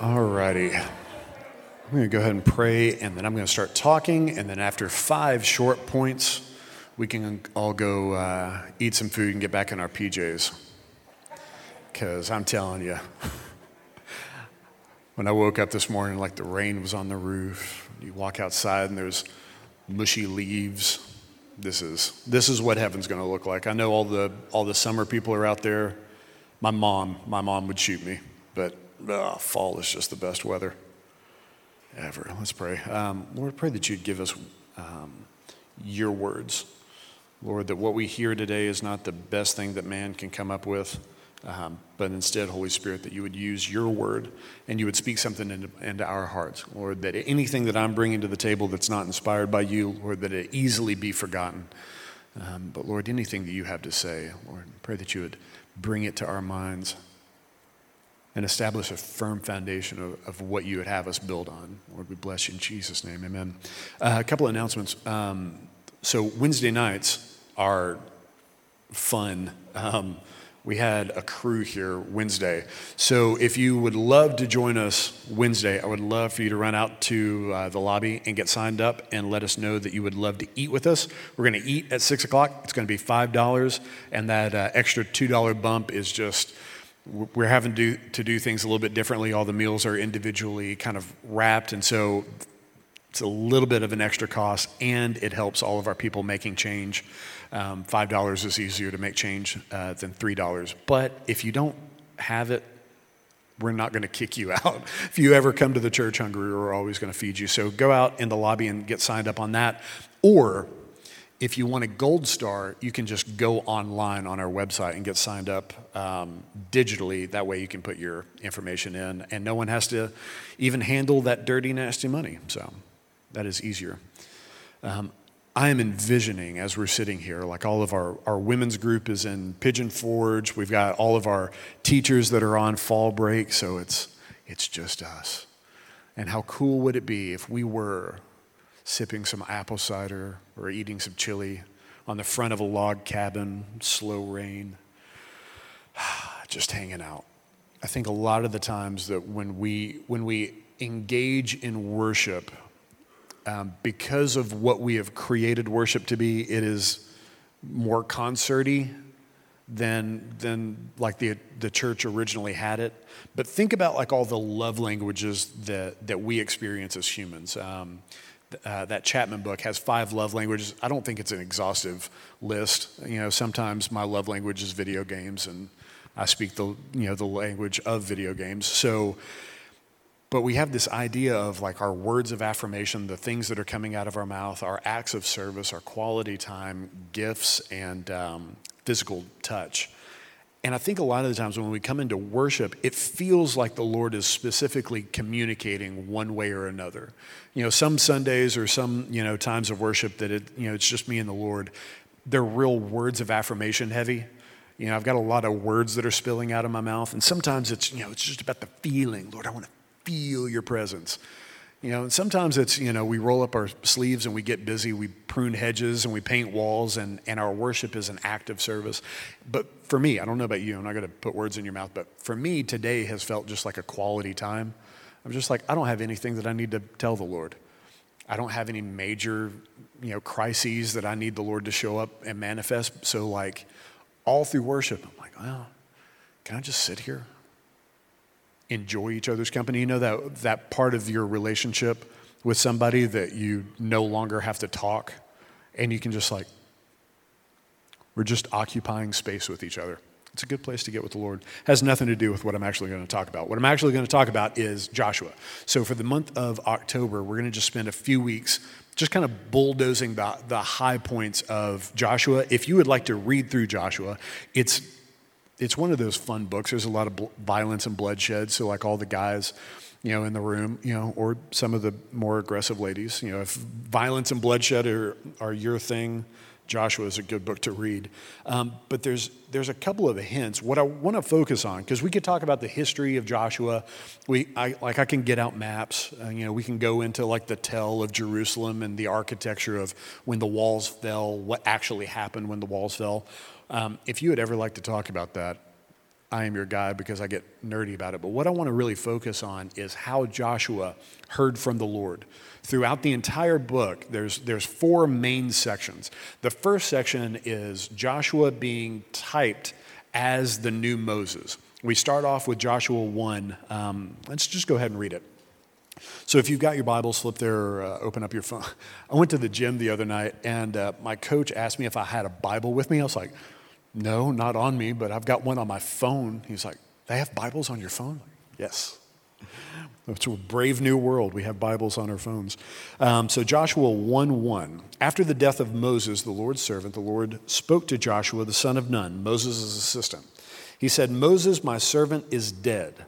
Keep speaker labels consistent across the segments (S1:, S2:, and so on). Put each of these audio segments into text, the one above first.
S1: All righty. I'm going to go ahead and pray, and then I'm going to start talking. And then after five short points, we can all go uh, eat some food and get back in our PJs. Because I'm telling you, when I woke up this morning, like the rain was on the roof, you walk outside and there's mushy leaves. This is, this is what heaven's going to look like. I know all the, all the summer people are out there. My mom, my mom would shoot me, but oh, fall is just the best weather ever. Let's pray. Um, Lord, pray that you'd give us um, your words. Lord, that what we hear today is not the best thing that man can come up with, um, but instead, Holy Spirit, that you would use your word and you would speak something into, into, our hearts. Lord, that anything that I'm bringing to the table that's not inspired by you, Lord, that it easily be forgotten. Um, but Lord, anything that you have to say, Lord, pray that you would bring it to our minds and establish a firm foundation of, of, what you would have us build on. Lord, we bless you in Jesus' name. Amen. Uh, a couple of announcements. Um, so, Wednesday nights are fun. Um, we had a crew here Wednesday. So, if you would love to join us Wednesday, I would love for you to run out to uh, the lobby and get signed up and let us know that you would love to eat with us. We're going to eat at 6 o'clock. It's going to be $5, and that uh, extra $2 bump is just we're having to do, to do things a little bit differently. All the meals are individually kind of wrapped, and so it's a little bit of an extra cost, and it helps all of our people making change. Um, $5 is easier to make change uh, than $3. But if you don't have it, we're not going to kick you out. If you ever come to the church hungry, we're always going to feed you. So go out in the lobby and get signed up on that. Or if you want a gold star, you can just go online on our website and get signed up um, digitally. That way you can put your information in, and no one has to even handle that dirty, nasty money. So that is easier. Um, I am envisioning as we're sitting here, like all of our, our women's group is in Pigeon Forge. We've got all of our teachers that are on fall break, so it's, it's just us. And how cool would it be if we were sipping some apple cider or eating some chili on the front of a log cabin, slow rain, just hanging out. I think a lot of the times that when we, when we engage in worship, um, because of what we have created worship to be, it is more concerty than, than like the, the church originally had it. But think about like all the love languages that, that we experience as humans. Um, uh, that Chapman book has five love languages. I don't think it's an exhaustive list. You know, sometimes my love language is video games, and I speak the you know the language of video games. So, but we have this idea of like our words of affirmation, the things that are coming out of our mouth, our acts of service, our quality time, gifts, and um, physical touch. And I think a lot of the times when we come into worship, it feels like the Lord is specifically communicating one way or another. You know, some Sundays or some, you know, times of worship that it, you know, it's just me and the Lord, they're real words of affirmation heavy. You know, I've got a lot of words that are spilling out of my mouth. And sometimes it's, you know, it's just about the feeling. Lord, I want to feel your presence. You know, and sometimes it's, you know, we roll up our sleeves and we get busy, we prune hedges and we paint walls, and, and our worship is an act of service. But for me, I don't know about you, I'm not going to put words in your mouth, but for me, today has felt just like a quality time. I'm just like, I don't have anything that I need to tell the Lord. I don't have any major, you know, crises that I need the Lord to show up and manifest. So, like, all through worship, I'm like, well, can I just sit here? Enjoy each other's company. You know that, that part of your relationship with somebody that you no longer have to talk and you can just like, we're just occupying space with each other. It's a good place to get with the Lord. Has nothing to do with what I'm actually going to talk about. What I'm actually going to talk about is Joshua. So for the month of October, we're going to just spend a few weeks just kind of bulldozing the, the high points of Joshua. If you would like to read through Joshua, it's it's one of those fun books. There's a lot of bl- violence and bloodshed. So, like all the guys, you know, in the room, you know, or some of the more aggressive ladies, you know, if violence and bloodshed are, are your thing, Joshua is a good book to read. Um, but there's there's a couple of hints. What I want to focus on, because we could talk about the history of Joshua. We I, like I can get out maps. Uh, you know, we can go into like the tell of Jerusalem and the architecture of when the walls fell, what actually happened when the walls fell. Um, if you would ever like to talk about that, I am your guide because I get nerdy about it. But what I want to really focus on is how Joshua heard from the Lord. Throughout the entire book, there's, there's four main sections. The first section is Joshua being typed as the new Moses. We start off with Joshua 1. Um, let's just go ahead and read it. So if you've got your Bibles, flip there or uh, open up your phone. I went to the gym the other night, and uh, my coach asked me if I had a Bible with me. I was like, no, not on me, but I've got one on my phone. He's like, they have Bibles on your phone? Yes. It's a brave new world. We have Bibles on our phones. Um, so, Joshua 1 1. After the death of Moses, the Lord's servant, the Lord spoke to Joshua, the son of Nun, Moses' assistant. He said, Moses, my servant, is dead.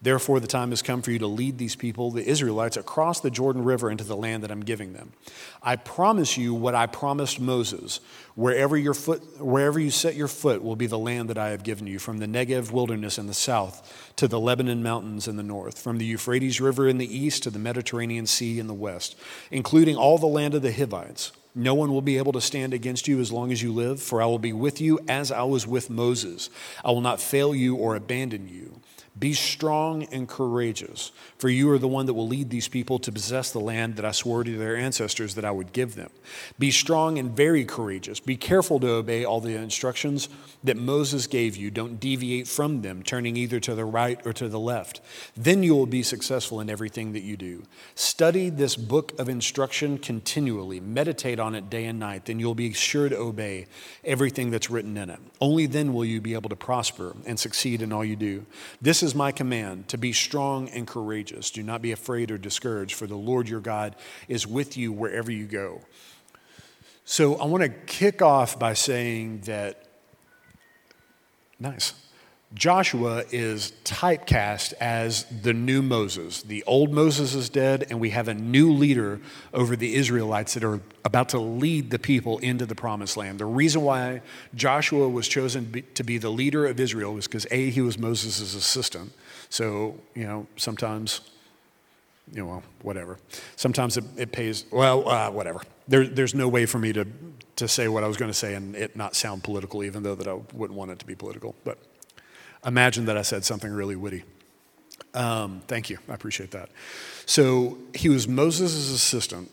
S1: Therefore, the time has come for you to lead these people, the Israelites, across the Jordan River into the land that I'm giving them. I promise you what I promised Moses. Wherever, your foot, wherever you set your foot will be the land that I have given you, from the Negev wilderness in the south to the Lebanon mountains in the north, from the Euphrates River in the east to the Mediterranean Sea in the west, including all the land of the Hivites. No one will be able to stand against you as long as you live, for I will be with you as I was with Moses. I will not fail you or abandon you. Be strong and courageous, for you are the one that will lead these people to possess the land that I swore to their ancestors that I would give them. Be strong and very courageous. Be careful to obey all the instructions that Moses gave you. Don't deviate from them, turning either to the right or to the left. Then you will be successful in everything that you do. Study this book of instruction continually, meditate on it day and night, then you'll be sure to obey everything that's written in it. Only then will you be able to prosper and succeed in all you do. This is is my command to be strong and courageous. Do not be afraid or discouraged, for the Lord your God is with you wherever you go. So I want to kick off by saying that, nice. Joshua is typecast as the new Moses. The old Moses is dead, and we have a new leader over the Israelites that are about to lead the people into the promised land. The reason why Joshua was chosen to be the leader of Israel was because A, he was Moses' assistant. So, you know, sometimes, you know, whatever. Sometimes it, it pays, well, uh, whatever. There, there's no way for me to, to say what I was going to say and it not sound political, even though that I wouldn't want it to be political. But imagine that I said something really witty. Um, thank you. I appreciate that. So he was Moses' assistant,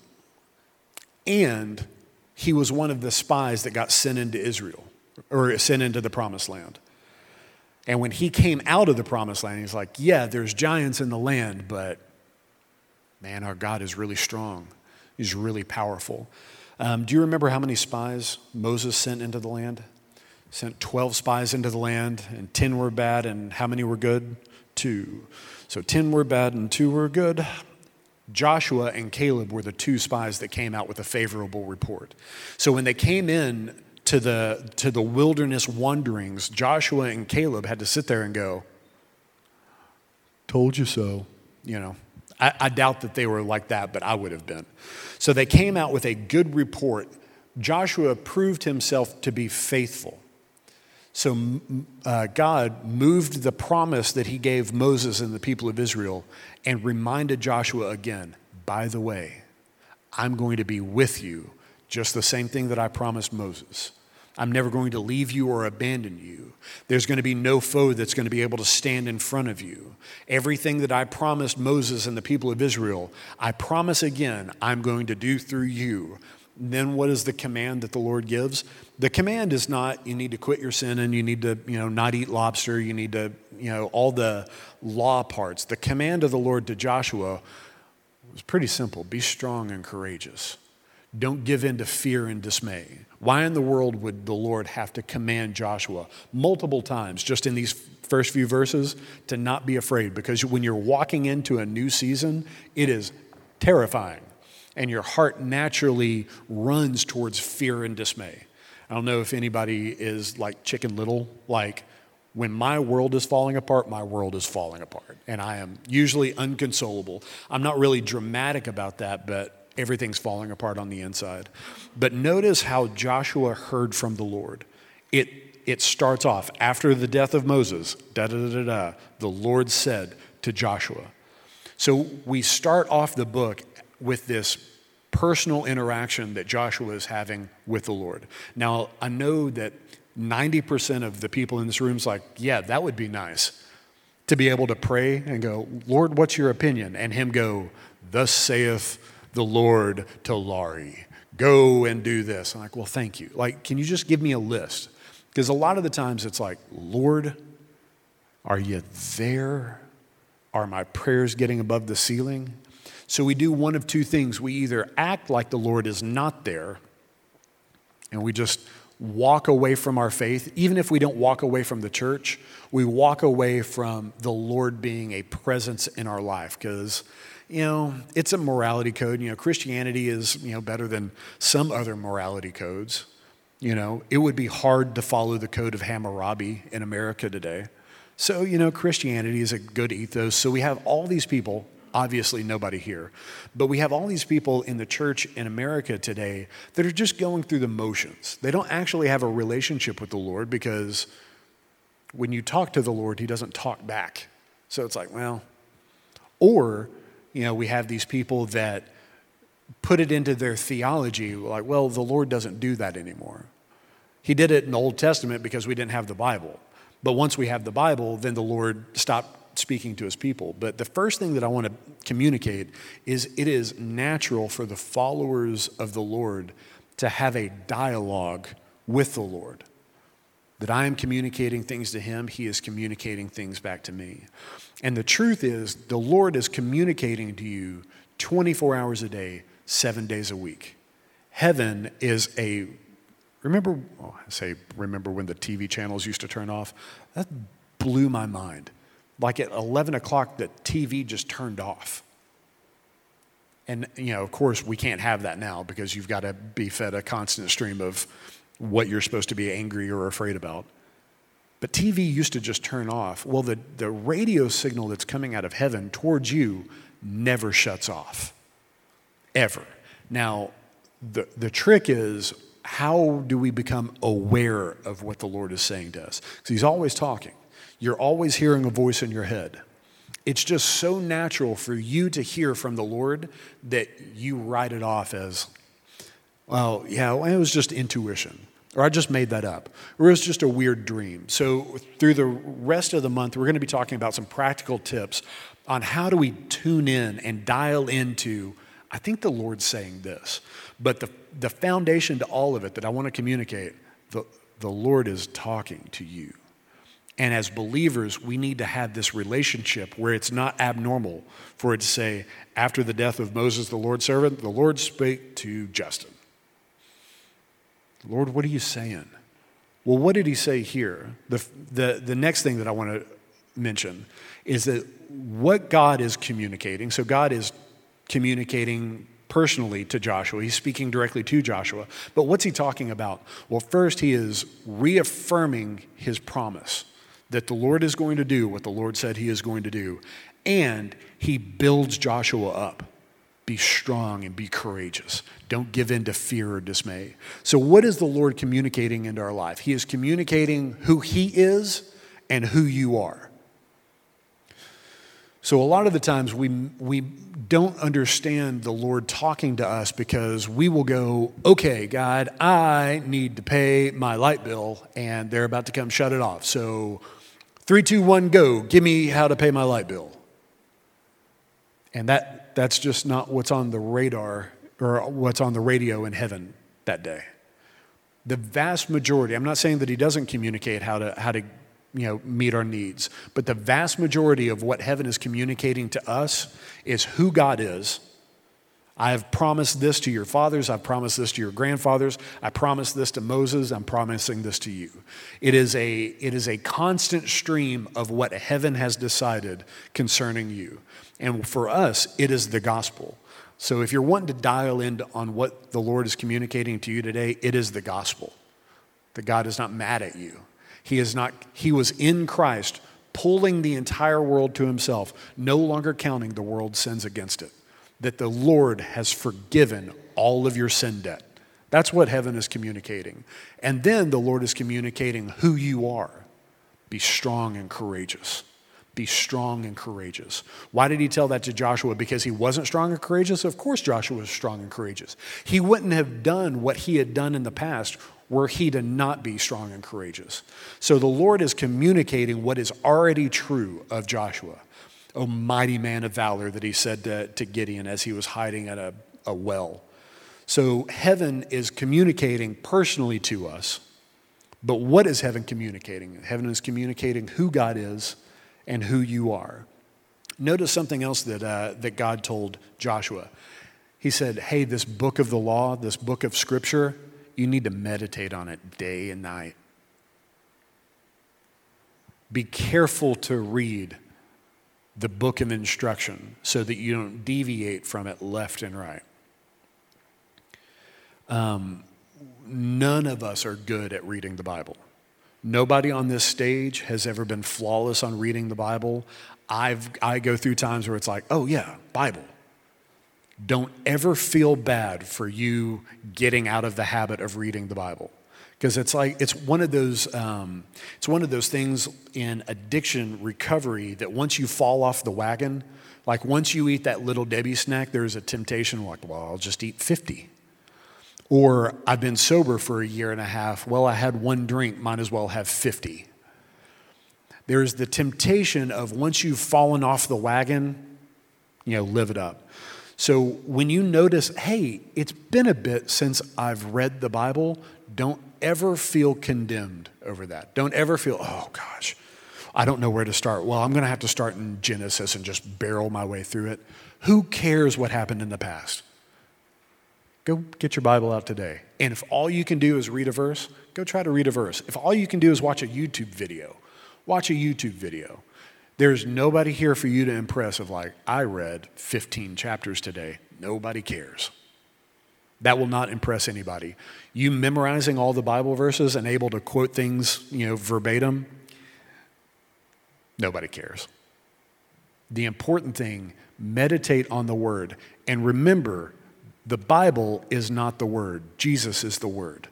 S1: and he was one of the spies that got sent into Israel or sent into the promised land. And when he came out of the promised land, he's like, Yeah, there's giants in the land, but man, our God is really strong. He's really powerful. Um, do you remember how many spies Moses sent into the land? Sent 12 spies into the land, and 10 were bad, and how many were good? Two. So 10 were bad, and two were good. Joshua and Caleb were the two spies that came out with a favorable report. So when they came in to the, to the wilderness wanderings, Joshua and Caleb had to sit there and go, Told you so. You know, I, I doubt that they were like that, but I would have been. So they came out with a good report. Joshua proved himself to be faithful. So uh, God moved the promise that he gave Moses and the people of Israel and reminded Joshua again by the way, I'm going to be with you, just the same thing that I promised Moses. I'm never going to leave you or abandon you. There's going to be no foe that's going to be able to stand in front of you. Everything that I promised Moses and the people of Israel, I promise again, I'm going to do through you then what is the command that the Lord gives? The command is not you need to quit your sin and you need to, you know, not eat lobster, you need to, you know, all the law parts. The command of the Lord to Joshua was pretty simple. Be strong and courageous. Don't give in to fear and dismay. Why in the world would the Lord have to command Joshua multiple times just in these first few verses to not be afraid? Because when you're walking into a new season, it is terrifying and your heart naturally runs towards fear and dismay. I don't know if anybody is like Chicken Little, like when my world is falling apart, my world is falling apart. And I am usually unconsolable. I'm not really dramatic about that, but everything's falling apart on the inside. But notice how Joshua heard from the Lord. It, it starts off after the death of Moses, da da da da, the Lord said to Joshua. So we start off the book with this personal interaction that Joshua is having with the Lord. Now, I know that 90% of the people in this room is like, yeah, that would be nice to be able to pray and go, Lord, what's your opinion? And Him go, Thus saith the Lord to Laurie, go and do this. I'm like, well, thank you. Like, can you just give me a list? Because a lot of the times it's like, Lord, are you there? Are my prayers getting above the ceiling? So we do one of two things. We either act like the Lord is not there, and we just walk away from our faith, even if we don't walk away from the church, we walk away from the Lord being a presence in our life because, you know, it's a morality code. You know, Christianity is, you know, better than some other morality codes. You know, it would be hard to follow the code of Hammurabi in America today. So, you know, Christianity is a good ethos. So we have all these people obviously nobody here. But we have all these people in the church in America today that are just going through the motions. They don't actually have a relationship with the Lord because when you talk to the Lord, He doesn't talk back. So it's like, well, or, you know, we have these people that put it into their theology like, well, the Lord doesn't do that anymore. He did it in the Old Testament because we didn't have the Bible. But once we have the Bible, then the Lord stopped speaking to his people. But the first thing that I want to communicate is it is natural for the followers of the Lord to have a dialogue with the Lord. That I am communicating things to him, he is communicating things back to me. And the truth is, the Lord is communicating to you 24 hours a day, seven days a week. Heaven is a Remember, oh, I say, remember when the TV channels used to turn off? That blew my mind like at 11 o'clock, the TV just turned off. And, you know, of course, we can't have that now because you've got to be fed a constant stream of what you're supposed to be angry or afraid about. But TV used to just turn off. Well, the, the radio signal that's coming out of heaven towards you never shuts off, ever. Now, the, the trick is how do we become aware of what the Lord is saying to us? Because He's always talking. You're always hearing a voice in your head. It's just so natural for you to hear from the Lord that you write it off as, well, yeah, it was just intuition. Or I just made that up. Or it was just a weird dream. So, through the rest of the month, we're going to be talking about some practical tips on how do we tune in and dial into, I think the Lord's saying this. But the, the foundation to all of it that I want to communicate, the, the Lord is talking to you. And as believers, we need to have this relationship where it's not abnormal for it to say, after the death of Moses, the Lord's servant, the Lord spake to Justin. Lord, what are you saying? Well, what did he say here? The, the, the next thing that I want to mention is that what God is communicating, so God is communicating personally to Joshua. He's speaking directly to Joshua. But what's he talking about? Well, first, he is reaffirming his promise that the Lord is going to do what the Lord said he is going to do. And he builds Joshua up. Be strong and be courageous. Don't give in to fear or dismay. So, what is the Lord communicating into our life? He is communicating who He is and who you are. So, a lot of the times we, we don't understand the Lord talking to us because we will go, okay, God, I need to pay my light bill, and they're about to come shut it off. So, Three, two, one, go. Give me how to pay my light bill. And that, that's just not what's on the radar or what's on the radio in heaven that day. The vast majority, I'm not saying that he doesn't communicate how to, how to you know, meet our needs, but the vast majority of what heaven is communicating to us is who God is I have promised this to your fathers. I've promised this to your grandfathers. I promised this to Moses. I'm promising this to you. It is a, it is a constant stream of what heaven has decided concerning you. And for us, it is the gospel. So if you're wanting to dial in on what the Lord is communicating to you today, it is the gospel. That God is not mad at you. He is not, he was in Christ, pulling the entire world to himself, no longer counting the world's sins against it that the Lord has forgiven all of your sin debt. That's what heaven is communicating. And then the Lord is communicating who you are. Be strong and courageous. Be strong and courageous. Why did he tell that to Joshua? Because he wasn't strong and courageous? Of course, Joshua was strong and courageous. He wouldn't have done what he had done in the past were he to not be strong and courageous. So the Lord is communicating what is already true of Joshua. O mighty man of valor, that he said to, to Gideon as he was hiding at a, a well. So heaven is communicating personally to us. But what is heaven communicating? Heaven is communicating who God is and who you are. Notice something else that, uh, that God told Joshua. He said, Hey, this book of the law, this book of scripture, you need to meditate on it day and night. Be careful to read the book of instruction so that you don't deviate from it left and right. Um, none of us are good at reading the Bible. Nobody on this stage has ever been flawless on reading the Bible. I've, I go through times where it's like, oh, yeah, Bible. Don't ever feel bad for you getting out of the habit of reading the Bible. Because it's like, it's one of those, um, it's one of those things in addiction recovery that once you fall off the wagon, like once you eat that little Debbie snack, there's a temptation like, well, I'll just eat 50. Or I've been sober for a year and a half. Well, I had one drink, might as well have 50. There's the temptation of once you've fallen off the wagon, you know, live it up. So when you notice, hey, it's been a bit since I've read the Bible, don't ever feel condemned over that. Don't ever feel, oh gosh, I don't know where to start. Well, I'm going to have to start in Genesis and just barrel my way through it. Who cares what happened in the past? Go get your Bible out today. And if all you can do is read a verse, go try to read a verse. If all you can do is watch a YouTube video, watch a YouTube video. There's nobody here for you to impress of like, I read 15 chapters today. Nobody cares. That will not impress anybody. You memorizing all the Bible verses and able to quote things, you know, verbatim, nobody cares. The important thing, meditate on the word and remember the Bible is not the word. Jesus is the word.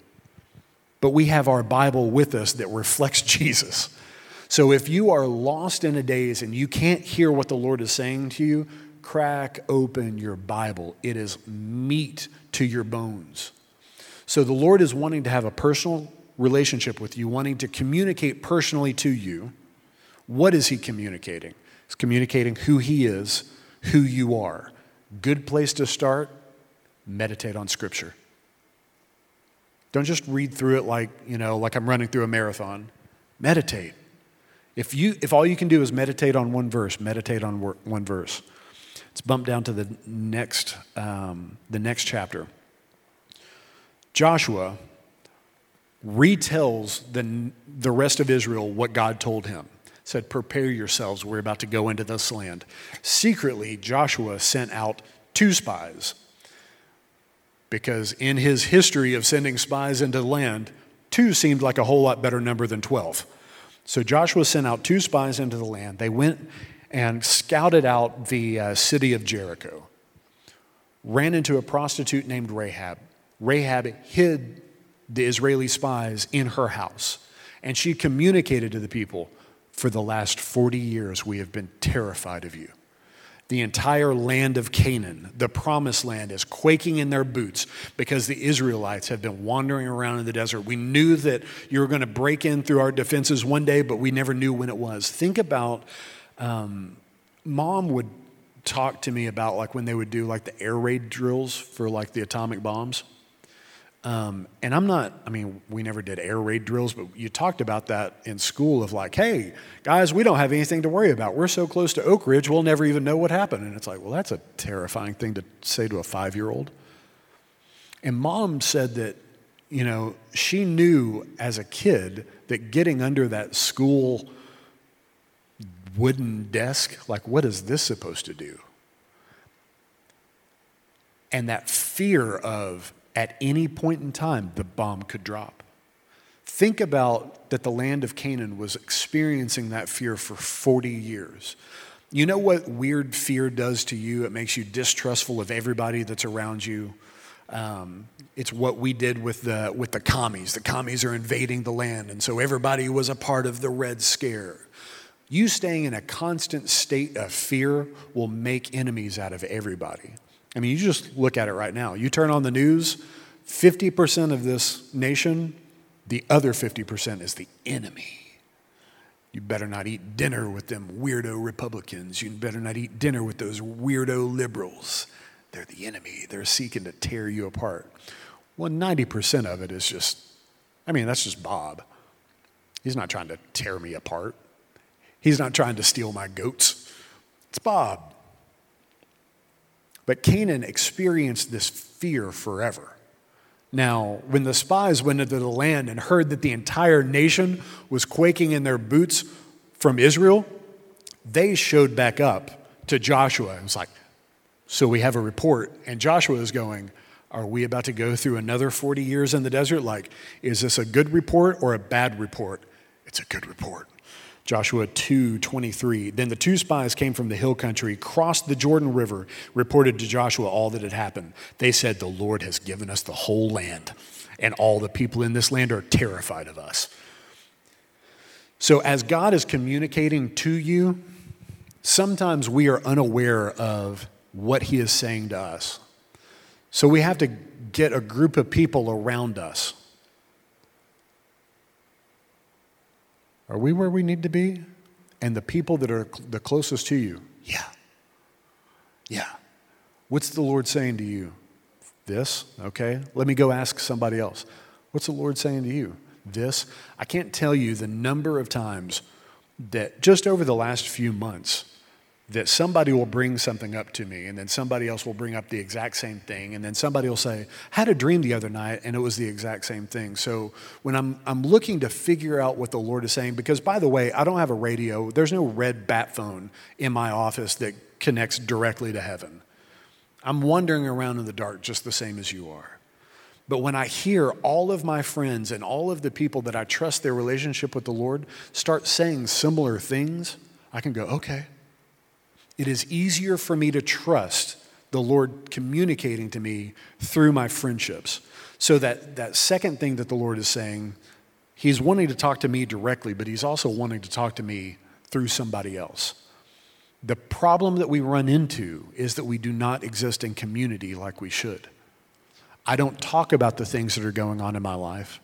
S1: But we have our Bible with us that reflects Jesus. So if you are lost in a daze and you can't hear what the Lord is saying to you, crack open your Bible. It is meat to your bones. So the Lord is wanting to have a personal relationship with you, wanting to communicate personally to you. What is He communicating? He's communicating who He is, who you are. Good place to start meditate on Scripture. Don't just read through it like, you know, like I'm running through a marathon. Meditate. If, you, if all you can do is meditate on one verse, meditate on one verse. Let's bump down to the next, um, the next chapter. Joshua retells the, the rest of Israel what God told him. Said, Prepare yourselves, we're about to go into this land. Secretly, Joshua sent out two spies because in his history of sending spies into the land, two seemed like a whole lot better number than 12. So Joshua sent out two spies into the land. They went and scouted out the uh, city of Jericho, ran into a prostitute named Rahab. Rahab hid the Israeli spies in her house, and she communicated to the people For the last 40 years, we have been terrified of you. The entire land of Canaan, the promised land, is quaking in their boots because the Israelites have been wandering around in the desert. We knew that you were going to break in through our defenses one day, but we never knew when it was. Think about um, mom would talk to me about like when they would do like the air raid drills for like the atomic bombs. Um, and I'm not, I mean, we never did air raid drills, but you talked about that in school of like, hey, guys, we don't have anything to worry about. We're so close to Oak Ridge, we'll never even know what happened. And it's like, well, that's a terrifying thing to say to a five year old. And mom said that, you know, she knew as a kid that getting under that school wooden desk, like, what is this supposed to do? And that fear of at any point in time, the bomb could drop. Think about that the land of Canaan was experiencing that fear for 40 years. You know what weird fear does to you? It makes you distrustful of everybody that's around you. Um, it's what we did with the, with the commies. The commies are invading the land, and so everybody was a part of the Red Scare. You staying in a constant state of fear will make enemies out of everybody. I mean, you just look at it right now. You turn on the news, 50% of this nation The other 50% is the enemy. You better not eat dinner with them weirdo Republicans. You better not eat dinner with those weirdo liberals. They're the enemy. They're seeking to tear you apart. Well, 90% of it is just, I mean, that's just Bob. He's not trying to tear me apart. He's not trying to steal my goats. It's Bob. But Canaan experienced this fear forever. Now, when the spies went into the land and heard that the entire nation was quaking in their boots from Israel, they showed back up to Joshua. It was like, so we have a report. And Joshua is going, Are we about to go through another 40 years in the desert? Like, is this a good report or a bad report? It's a good report. Joshua 2:23 Then the two spies came from the hill country crossed the Jordan river reported to Joshua all that had happened. They said the Lord has given us the whole land and all the people in this land are terrified of us. So as God is communicating to you sometimes we are unaware of what he is saying to us. So we have to get a group of people around us Are we where we need to be? And the people that are the closest to you, yeah. Yeah. What's the Lord saying to you? This, okay? Let me go ask somebody else. What's the Lord saying to you? This. I can't tell you the number of times that just over the last few months, that somebody will bring something up to me and then somebody else will bring up the exact same thing and then somebody will say I had a dream the other night and it was the exact same thing. So when i'm i'm looking to figure out what the lord is saying because by the way i don't have a radio. There's no red bat phone in my office that connects directly to heaven. I'm wandering around in the dark just the same as you are. But when I hear all of my friends and all of the people that I trust their relationship with the Lord start saying similar things, I can go, okay, it is easier for me to trust the Lord communicating to me through my friendships. So that, that second thing that the Lord is saying, He's wanting to talk to me directly, but He's also wanting to talk to me through somebody else. The problem that we run into is that we do not exist in community like we should. I don't talk about the things that are going on in my life.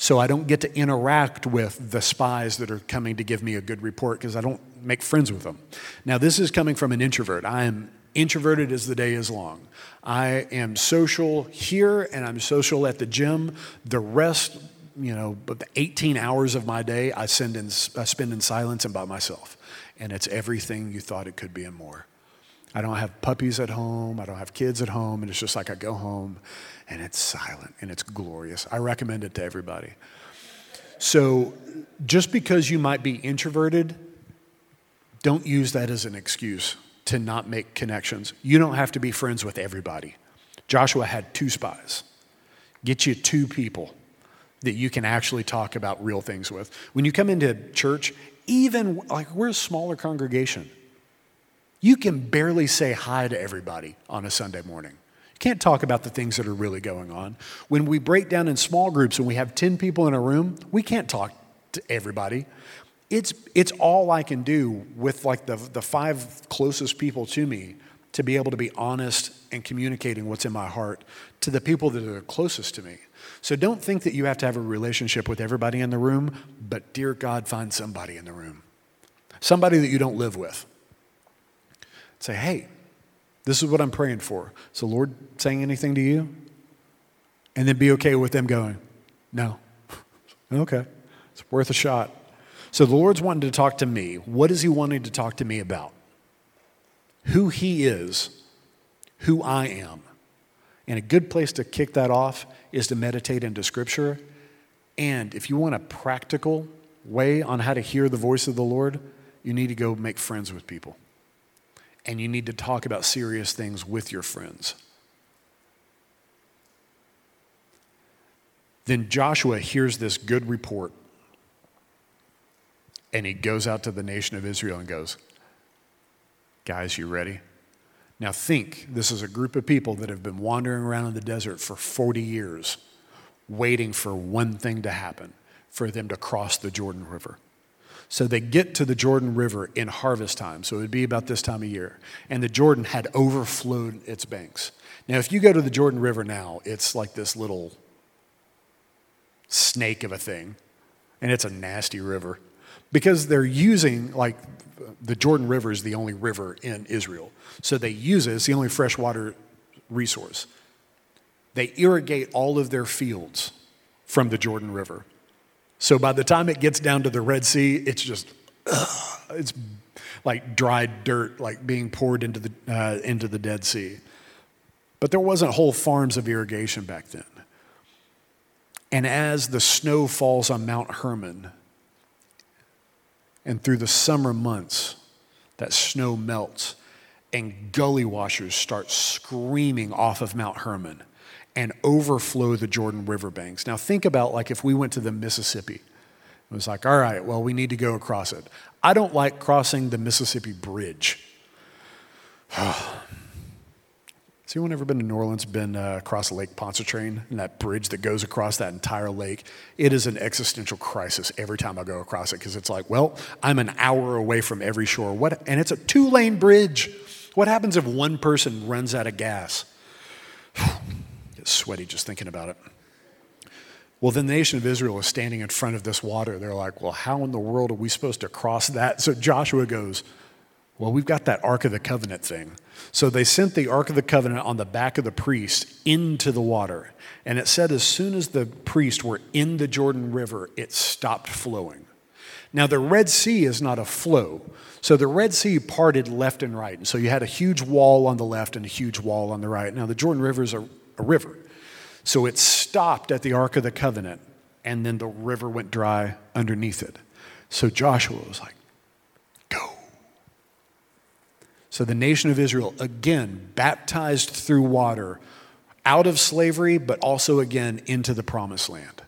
S1: So I don't get to interact with the spies that are coming to give me a good report because I don't make friends with them. Now, this is coming from an introvert. I am introverted as the day is long. I am social here and I'm social at the gym. The rest, you know, but the 18 hours of my day I, send in, I spend in silence and by myself. And it's everything you thought it could be and more. I don't have puppies at home. I don't have kids at home. And it's just like I go home and it's silent and it's glorious. I recommend it to everybody. So, just because you might be introverted, don't use that as an excuse to not make connections. You don't have to be friends with everybody. Joshua had two spies. Get you two people that you can actually talk about real things with. When you come into church, even like we're a smaller congregation, you can barely say hi to everybody on a Sunday morning. Can't talk about the things that are really going on. When we break down in small groups and we have 10 people in a room, we can't talk to everybody. It's, it's all I can do with like the, the five closest people to me to be able to be honest and communicating what's in my heart to the people that are closest to me. So don't think that you have to have a relationship with everybody in the room, but dear God, find somebody in the room. Somebody that you don't live with. Say, hey, this is what I'm praying for. The Lord saying anything to you? And then be okay with them going, no. okay, it's worth a shot. So the Lord's wanting to talk to me. What is He wanting to talk to me about? Who He is, who I am. And a good place to kick that off is to meditate into Scripture. And if you want a practical way on how to hear the voice of the Lord, you need to go make friends with people and you need to talk about serious things with your friends. Then Joshua hears this good report and he goes out to the nation of Israel and goes, Guys, you ready? Now think this is a group of people that have been wandering around in the desert for 40 years, waiting for one thing to happen for them to cross the Jordan River. So they get to the Jordan River in harvest time. So it would be about this time of year. And the Jordan had overflowed its banks. Now, if you go to the Jordan River now, it's like this little snake of a thing. And it's a nasty river because they're using, like, the Jordan River is the only river in Israel. So they use it, it's the only freshwater resource. They irrigate all of their fields from the Jordan River. So by the time it gets down to the Red Sea, it's just, ugh, it's like dried dirt, like being poured into the, uh, into the Dead Sea. But there wasn't whole farms of irrigation back then. And as the snow falls on Mount Hermon, and through the summer months, that snow melts, and gully washers start screaming off of Mount Hermon and overflow the Jordan River banks. Now, think about like if we went to the Mississippi. It was like, all right, well, we need to go across it. I don't like crossing the Mississippi Bridge. Has anyone ever been to New Orleans, been uh, across Lake Pontchartrain and that bridge that goes across that entire lake? It is an existential crisis every time I go across it because it's like, well, I'm an hour away from every shore. What? And it's a two lane bridge. What happens if one person runs out of gas? Get sweaty just thinking about it. Well, the nation of Israel is standing in front of this water. They're like, well, how in the world are we supposed to cross that? So Joshua goes, well, we've got that Ark of the Covenant thing. So they sent the Ark of the Covenant on the back of the priest into the water. And it said as soon as the priests were in the Jordan River, it stopped flowing. Now, the Red Sea is not a flow. So the Red Sea parted left and right. And so you had a huge wall on the left and a huge wall on the right. Now, the Jordan River is a, a river. So it stopped at the Ark of the Covenant, and then the river went dry underneath it. So Joshua was like, go. So the nation of Israel, again, baptized through water out of slavery, but also again into the promised land.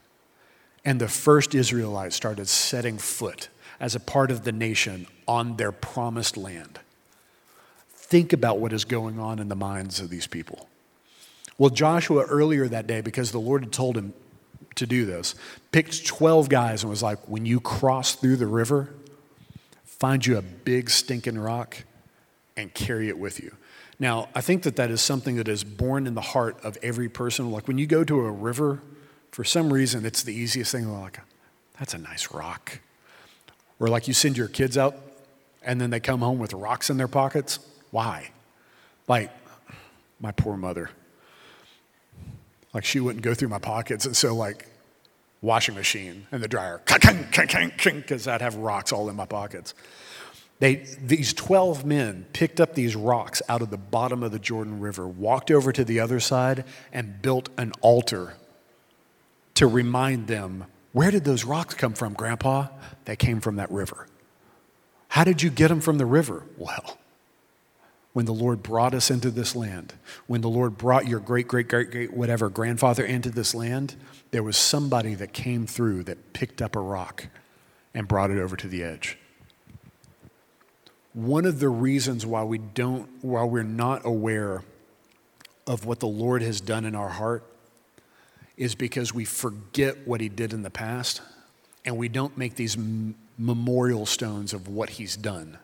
S1: And the first Israelites started setting foot as a part of the nation on their promised land. Think about what is going on in the minds of these people. Well, Joshua earlier that day, because the Lord had told him to do this, picked 12 guys and was like, when you cross through the river, find you a big stinking rock and carry it with you. Now, I think that that is something that is born in the heart of every person. Like when you go to a river, for some reason, it's the easiest thing. Like, that's a nice rock. Or like you send your kids out and then they come home with rocks in their pockets. Why? Like, my poor mother. Like, she wouldn't go through my pockets. And so, like, washing machine and the dryer, because I'd have rocks all in my pockets. They, these 12 men picked up these rocks out of the bottom of the Jordan River, walked over to the other side, and built an altar to remind them where did those rocks come from, Grandpa? They came from that river. How did you get them from the river? Well, when the Lord brought us into this land, when the Lord brought your great, great, great, great, whatever grandfather into this land, there was somebody that came through that picked up a rock and brought it over to the edge one of the reasons why we don't, why we're not aware of what the Lord has done in our heart is because we forget what He did in the past and we don't make these m- memorial stones of what He's done.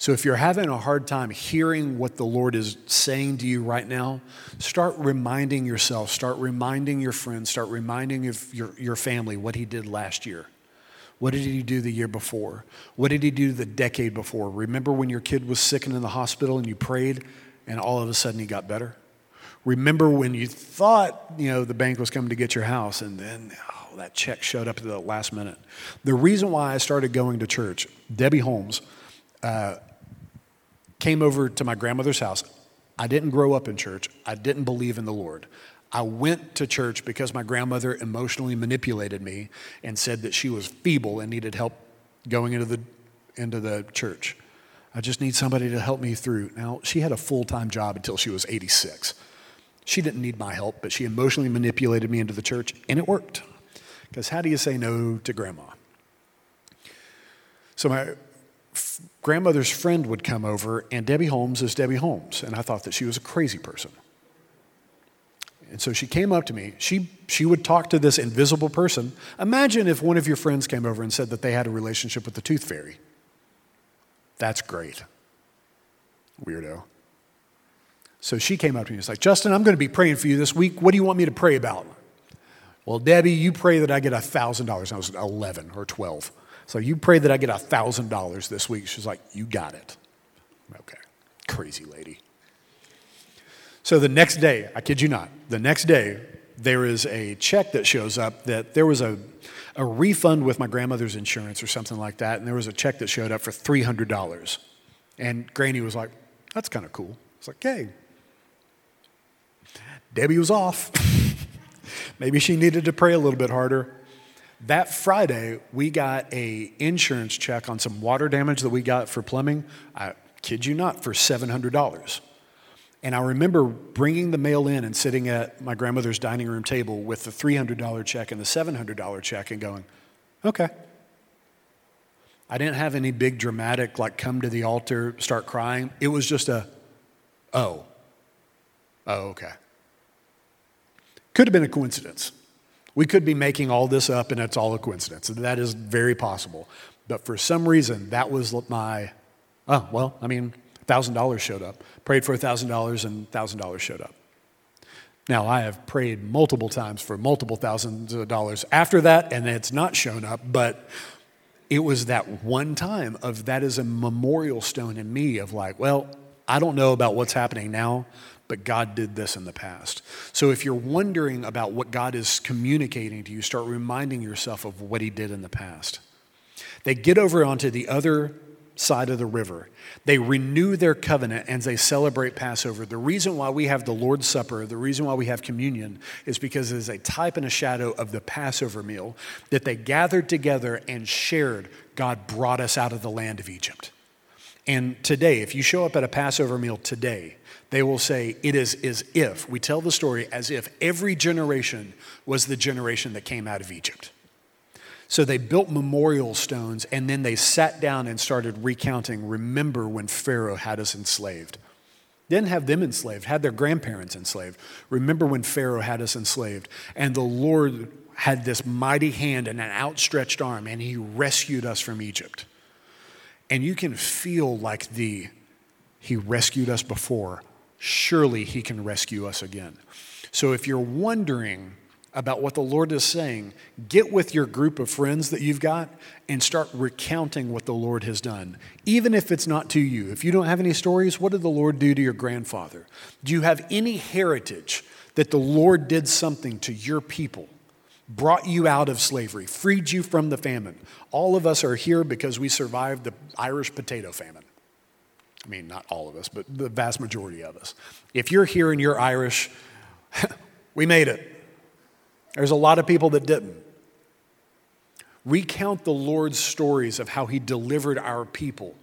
S1: So if you're having a hard time hearing what the Lord is saying to you right now, start reminding yourself, start reminding your friends, start reminding your, your family what He did last year. What did he do the year before? What did he do the decade before? Remember when your kid was sick and in the hospital and you prayed and all of a sudden he got better? Remember when you thought, you know, the bank was coming to get your house and then oh, that check showed up at the last minute. The reason why I started going to church, Debbie Holmes uh, came over to my grandmother's house. I didn't grow up in church. I didn't believe in the Lord. I went to church because my grandmother emotionally manipulated me and said that she was feeble and needed help going into the, into the church. I just need somebody to help me through. Now, she had a full time job until she was 86. She didn't need my help, but she emotionally manipulated me into the church, and it worked. Because how do you say no to grandma? So, my grandmother's friend would come over, and Debbie Holmes is Debbie Holmes, and I thought that she was a crazy person. And so she came up to me. She, she would talk to this invisible person. Imagine if one of your friends came over and said that they had a relationship with the tooth fairy. That's great. Weirdo. So she came up to me and was like, Justin, I'm going to be praying for you this week. What do you want me to pray about?
S2: Well, Debbie, you pray that I get $1,000. I was 11 or 12. So you pray that I get $1,000 this week. She's like, You got it. Okay. Crazy lady. So the next day, I kid you not, the next day, there is a check that shows up that there was a, a refund with my grandmother's insurance or something like that, and there was a check that showed up for $300. And Granny was like, That's kind of cool. It's like, Hey, Debbie was off. Maybe she needed to pray a little bit harder. That Friday, we got a insurance check on some water damage that we got for plumbing. I kid you not, for $700. And I remember bringing the mail in and sitting at my grandmother's dining room table with the $300 check and the $700 check and going, okay. I didn't have any big dramatic, like come to the altar, start crying. It was just a, oh, oh, okay. Could have been a coincidence. We could be making all this up and it's all a coincidence. That is very possible. But for some reason, that was my, oh, well, I mean, $1,000 showed up. Prayed for $1,000 and $1,000 showed up. Now, I have prayed multiple times for multiple thousands of dollars after that, and it's not shown up, but it was that one time of that is a memorial stone in me of like, well, I don't know about what's happening now, but God did this in the past. So if you're wondering about what God is communicating to you, start reminding yourself of what He did in the past. They get over onto the other side of the river. They renew their covenant and they celebrate Passover. The reason why we have the Lord's Supper, the reason why we have communion, is because it is a type and a shadow of the Passover meal that they gathered together and shared. God brought us out of the land of Egypt. And today, if you show up at a Passover meal today, they will say it is as if, we tell the story as if every generation was the generation that came out of Egypt. So they built memorial stones and then they sat down and started recounting, remember when Pharaoh had us enslaved. Didn't have them enslaved, had their grandparents enslaved. Remember when Pharaoh had us enslaved and the Lord had this mighty hand and an outstretched arm and he rescued us from Egypt. And you can feel like the he rescued us before surely he can rescue us again. So if you're wondering about what the Lord is saying, get with your group of friends that you've got and start recounting what the Lord has done. Even if it's not to you. If you don't have any stories, what did the Lord do to your grandfather? Do you have any heritage that the Lord did something to your people? Brought you out of slavery, freed you from the famine. All of us are here because we survived the Irish potato famine. I mean, not all of us, but the vast majority of us. If you're here and you're Irish, we made it. There's a lot of people that didn't. Recount the Lord's stories of how He delivered our people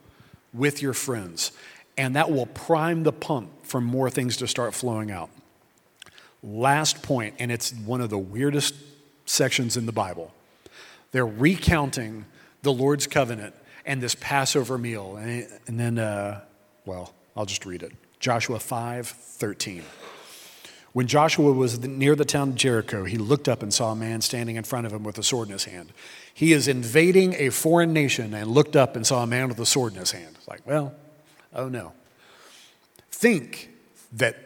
S2: with your friends, and that will prime the pump for more things to start flowing out. Last point, and it's one of the weirdest sections in the Bible. They're recounting the Lord's covenant and this Passover meal. And, and then, uh, well, I'll just read it Joshua 5 13. When Joshua was near the town of Jericho, he looked up and saw a man standing in front of him with a sword in his hand. He is invading a foreign nation and looked up and saw a man with a sword in his hand. It's like, well, oh no. Think that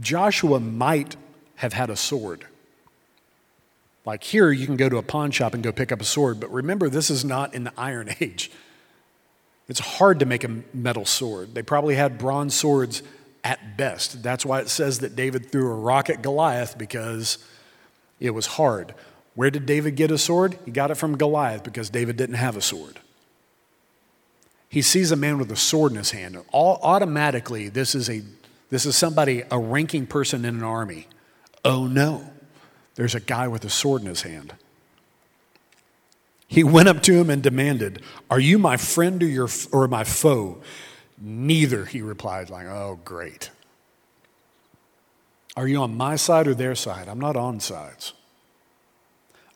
S2: Joshua might have had a sword. Like here, you can go to a pawn shop and go pick up a sword, but remember, this is not in the Iron Age. It's hard to make a metal sword. They probably had bronze swords at best. That's why it says that David threw a rock at Goliath because it was hard. Where did David get a sword? He got it from Goliath because David didn't have a sword. He sees a man with a sword in his hand. All, automatically, this is, a, this is somebody, a ranking person in an army. Oh no there's a guy with a sword in his hand. He went up to him and demanded, Are you my friend or, your, or my foe? Neither, he replied, like, Oh, great. Are you on my side or their side? I'm not on sides.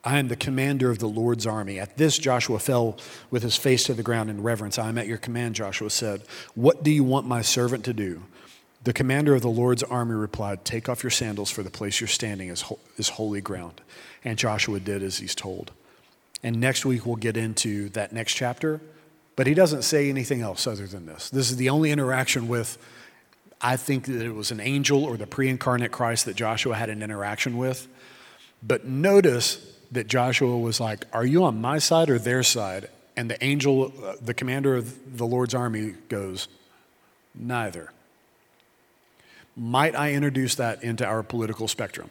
S2: I am the commander of the Lord's army. At this, Joshua fell with his face to the ground in reverence. I am at your command, Joshua said. What do you want my servant to do? The commander of the Lord's army replied, Take off your sandals, for the place you're standing is, ho- is holy ground. And Joshua did as he's told. And next week we'll get into that next chapter, but he doesn't say anything else other than this. This is the only interaction with, I think that it was an angel or the pre incarnate Christ that Joshua had an interaction with. But notice that Joshua was like, Are you on my side or their side? And the angel, uh, the commander of the Lord's army, goes, Neither. Might I introduce that into our political spectrum?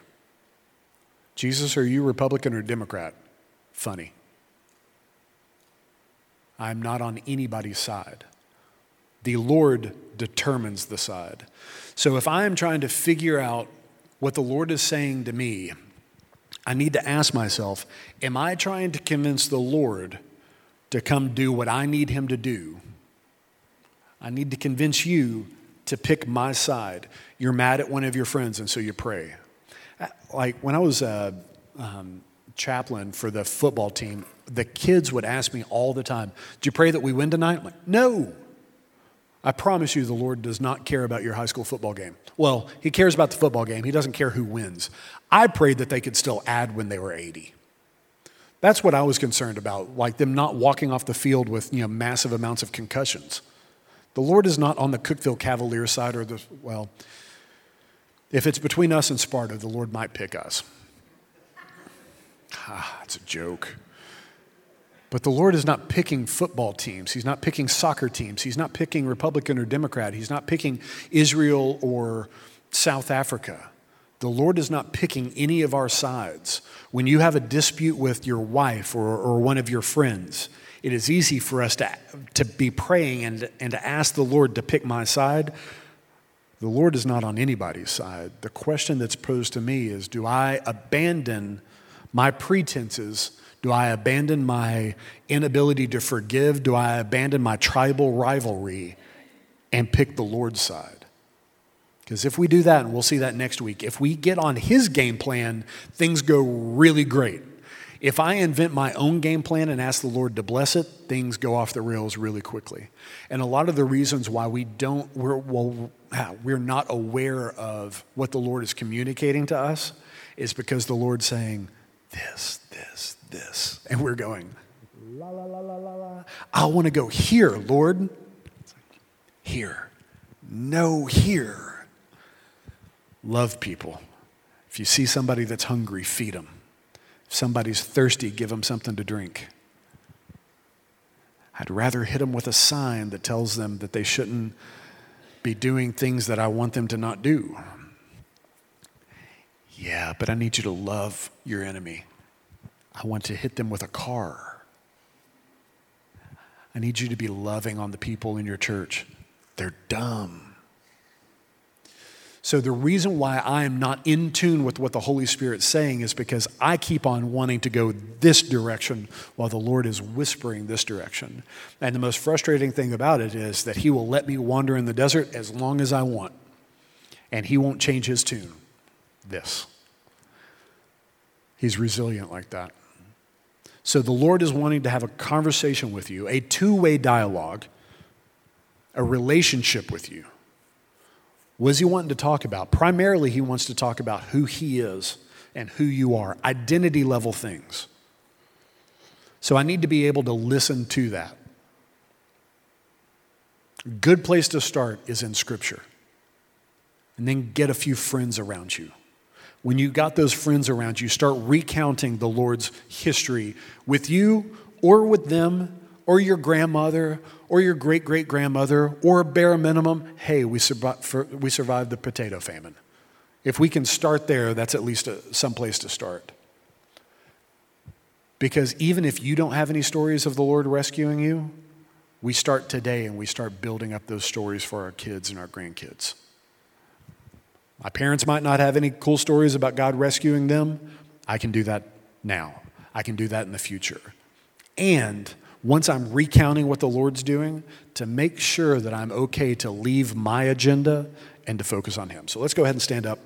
S2: Jesus, are you Republican or Democrat? Funny. I'm not on anybody's side. The Lord determines the side. So if I am trying to figure out what the Lord is saying to me, I need to ask myself Am I trying to convince the Lord to come do what I need Him to do? I need to convince you to pick my side. You're mad at one of your friends, and so you pray. Uh, like when I was a um, chaplain for the football team, the kids would ask me all the time, Do you pray that we win tonight? I'm like, no. I promise you, the Lord does not care about your high school football game. Well, He cares about the football game, He doesn't care who wins. I prayed that they could still add when they were 80. That's what I was concerned about, like them not walking off the field with you know, massive amounts of concussions. The Lord is not on the Cookeville Cavalier side or the, well, if it's between us and Sparta, the Lord might pick us. Ah, that's a joke. But the Lord is not picking football teams. He's not picking soccer teams. He's not picking Republican or Democrat. He's not picking Israel or South Africa. The Lord is not picking any of our sides. When you have a dispute with your wife or, or one of your friends, it is easy for us to, to be praying and, and to ask the Lord to pick my side. The Lord is not on anybody's side. The question that's posed to me is do I abandon my pretenses? Do I abandon my inability to forgive? Do I abandon my tribal rivalry and pick the Lord's side? Because if we do that, and we'll see that next week, if we get on his game plan, things go really great. If I invent my own game plan and ask the Lord to bless it, things go off the rails really quickly. And a lot of the reasons why we don't, we're, well, we're not aware of what the Lord is communicating to us is because the Lord's saying, this, this, this. And we're going, la, la, la, la, la, la. I want to go here, Lord. Here. No, here. Love people. If you see somebody that's hungry, feed them. Somebody's thirsty, give them something to drink. I'd rather hit them with a sign that tells them that they shouldn't be doing things that I want them to not do. Yeah, but I need you to love your enemy. I want to hit them with a car. I need you to be loving on the people in your church. They're dumb. So, the reason why I am not in tune with what the Holy Spirit's saying is because I keep on wanting to go this direction while the Lord is whispering this direction. And the most frustrating thing about it is that He will let me wander in the desert as long as I want, and He won't change His tune. This. He's resilient like that. So, the Lord is wanting to have a conversation with you, a two way dialogue, a relationship with you. What is he wanting to talk about? Primarily, he wants to talk about who he is and who you are, identity level things. So I need to be able to listen to that. Good place to start is in Scripture. And then get a few friends around you. When you got those friends around you, start recounting the Lord's history with you or with them or your grandmother or your great great grandmother, or bare minimum, hey, we, survived, we survived the potato famine. If we can start there, that's at least some place to start. Because even if you don't have any stories of the Lord rescuing you, we start today and we start building up those stories for our kids and our grandkids. My parents might not have any cool stories about God rescuing them. I can do that now. I can do that in the future. And once I'm recounting what the Lord's doing, to make sure that I'm okay to leave my agenda and to focus on Him. So let's go ahead and stand up.